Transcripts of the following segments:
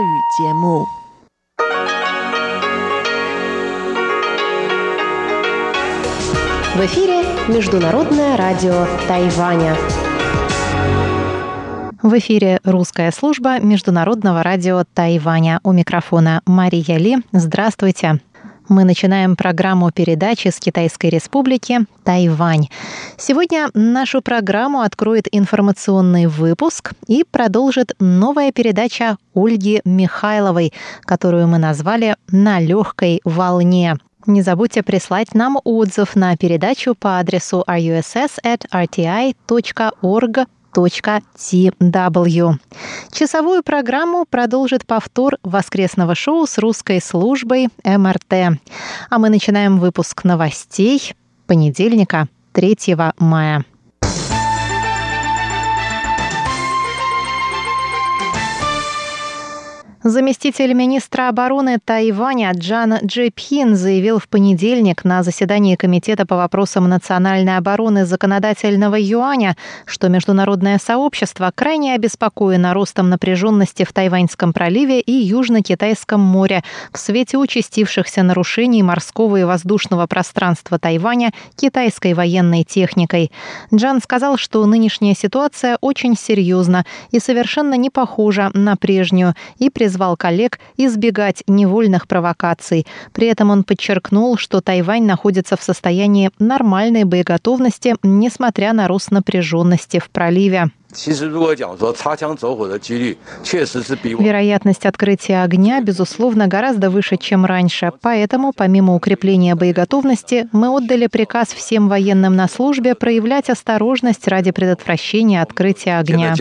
В эфире Международное радио Тайваня. В эфире русская служба Международного радио Тайваня. У микрофона Мария Ли. Здравствуйте. Мы начинаем программу передачи с Китайской Республики Тайвань. Сегодня нашу программу откроет информационный выпуск и продолжит новая передача Ольги Михайловой, которую мы назвали «На легкой волне». Не забудьте прислать нам отзыв на передачу по адресу russ@rti.org tw. Часовую программу продолжит повтор воскресного шоу с русской службой МРТ. А мы начинаем выпуск новостей понедельника, 3 мая. Заместитель министра обороны Тайваня Джан Джепхин заявил в понедельник на заседании Комитета по вопросам национальной обороны законодательного юаня, что международное сообщество крайне обеспокоено ростом напряженности в Тайваньском проливе и Южно-Китайском море в свете участившихся нарушений морского и воздушного пространства Тайваня китайской военной техникой. Джан сказал, что нынешняя ситуация очень серьезна и совершенно не похожа на прежнюю и признал призвал коллег избегать невольных провокаций. При этом он подчеркнул, что Тайвань находится в состоянии нормальной боеготовности, несмотря на рост напряженности в проливе. Вероятность открытия огня, безусловно, гораздо выше, чем раньше. Поэтому, помимо укрепления боеготовности, мы отдали приказ всем военным на службе проявлять осторожность ради предотвращения открытия огня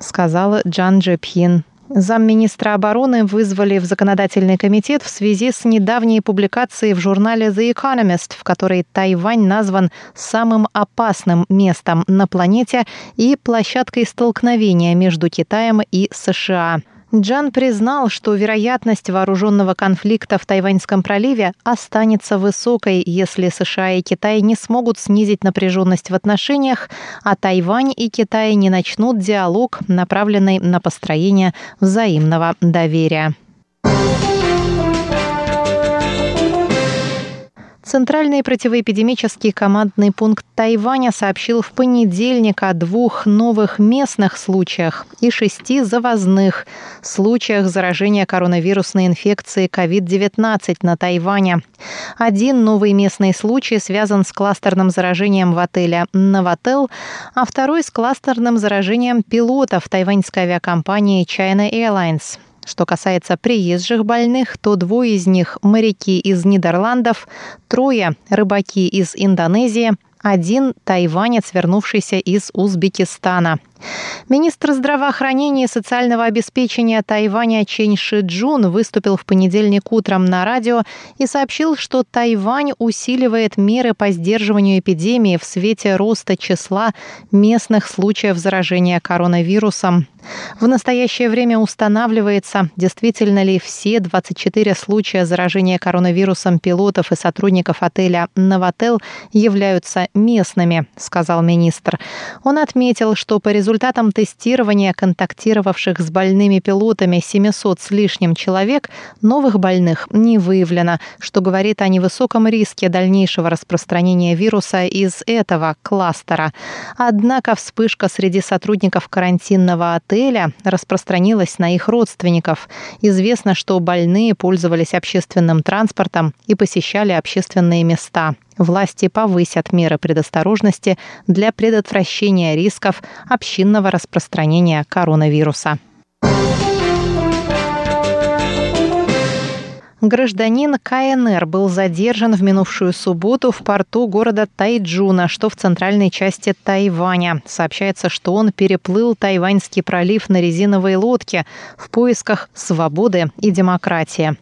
сказал Джан Джепхин. Замминистра обороны вызвали в законодательный комитет в связи с недавней публикацией в журнале The Economist, в которой Тайвань назван самым опасным местом на планете и площадкой столкновения между Китаем и США. Джан признал, что вероятность вооруженного конфликта в Тайваньском проливе останется высокой, если США и Китай не смогут снизить напряженность в отношениях, а Тайвань и Китай не начнут диалог, направленный на построение взаимного доверия. Центральный противоэпидемический командный пункт Тайваня сообщил в понедельник о двух новых местных случаях и шести завозных случаях заражения коронавирусной инфекцией COVID-19 на Тайване. Один новый местный случай связан с кластерным заражением в отеле «Новотел», а второй с кластерным заражением пилотов тайваньской авиакомпании China Airlines. Что касается приезжих больных, то двое из них – моряки из Нидерландов, трое – рыбаки из Индонезии, один – тайванец, вернувшийся из Узбекистана. Министр здравоохранения и социального обеспечения Тайваня Чен Шиджун выступил в понедельник утром на радио и сообщил, что Тайвань усиливает меры по сдерживанию эпидемии в свете роста числа местных случаев заражения коронавирусом. В настоящее время устанавливается, действительно ли все 24 случая заражения коронавирусом пилотов и сотрудников отеля «Новотел» являются местными, сказал министр. Он отметил, что по результатам результатам тестирования контактировавших с больными пилотами 700 с лишним человек новых больных не выявлено, что говорит о невысоком риске дальнейшего распространения вируса из этого кластера. Однако вспышка среди сотрудников карантинного отеля распространилась на их родственников. Известно, что больные пользовались общественным транспортом и посещали общественные места власти повысят меры предосторожности для предотвращения рисков общинного распространения коронавируса. Гражданин КНР был задержан в минувшую субботу в порту города Тайджуна, что в центральной части Тайваня. Сообщается, что он переплыл Тайваньский пролив на резиновой лодке в поисках свободы и демократии.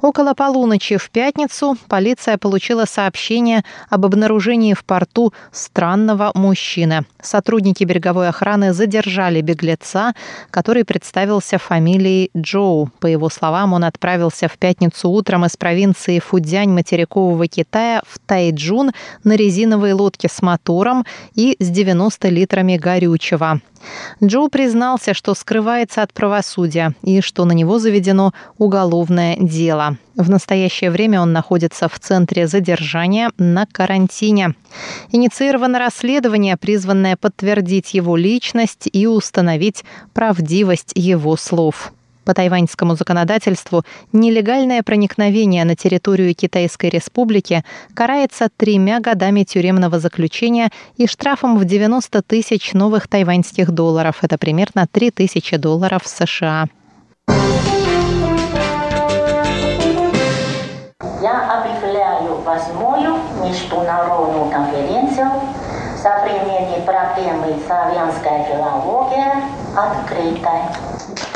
Около полуночи в пятницу полиция получила сообщение об обнаружении в порту странного мужчины. Сотрудники береговой охраны задержали беглеца, который представился фамилией Джоу. По его словам, он отправился в пятницу пятницу утром из провинции Фудзянь материкового Китая в Тайджун на резиновой лодке с мотором и с 90 литрами горючего. Джо признался, что скрывается от правосудия и что на него заведено уголовное дело. В настоящее время он находится в центре задержания на карантине. Инициировано расследование, призванное подтвердить его личность и установить правдивость его слов. По тайваньскому законодательству нелегальное проникновение на территорию Китайской Республики карается тремя годами тюремного заключения и штрафом в 90 тысяч новых тайваньских долларов. Это примерно 3 тысячи долларов США. Я объявляю восьмую международную конференцию «Современные проблемы славянской филологии» открытой.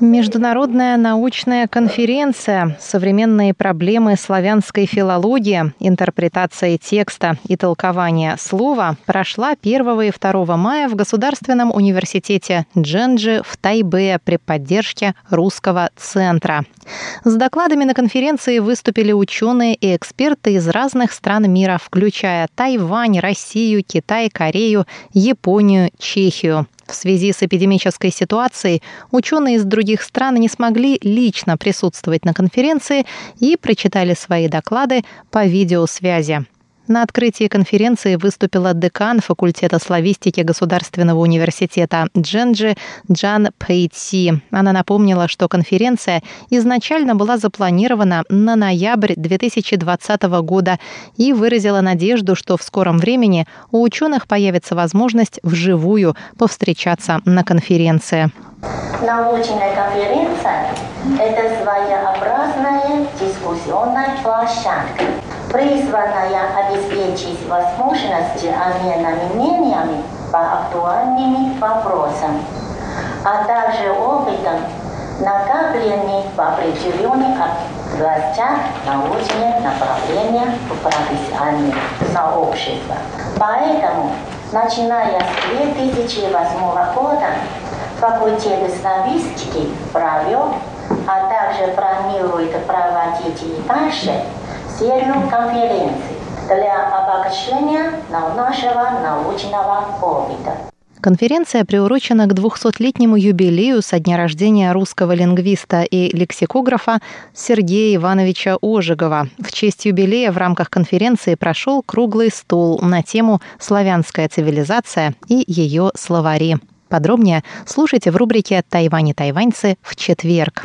Международная научная конференция «Современные проблемы славянской филологии. Интерпретация текста и толкование слова» прошла 1 и 2 мая в Государственном университете Дженджи в Тайбе при поддержке Русского центра. С докладами на конференции выступили ученые и эксперты из разных стран мира, включая Тайвань, Россию, Китай, Корею, Японию, Чехию. В связи с эпидемической ситуацией ученые из других стран не смогли лично присутствовать на конференции и прочитали свои доклады по видеосвязи. На открытии конференции выступила декан факультета славистики Государственного университета Дженджи Джан Пэйти. Она напомнила, что конференция изначально была запланирована на ноябрь 2020 года и выразила надежду, что в скором времени у ученых появится возможность вживую повстречаться на конференции. Научная конференция – это своеобразная дискуссионная площадка призванная обеспечить возможности обмена мнениями по актуальным вопросам, а также опытом, накопленных в определенных областях научных направлениях в профессиональных сообществах. Поэтому, начиная с 2008 года, факультет славистики провел, а также планирует проводить и дальше серию конференций для обогащения нашего научного опыта. Конференция приурочена к 200-летнему юбилею со дня рождения русского лингвиста и лексикографа Сергея Ивановича Ожегова. В честь юбилея в рамках конференции прошел круглый стол на тему «Славянская цивилизация и ее словари». Подробнее слушайте в рубрике «Тайвань и тайваньцы» в четверг.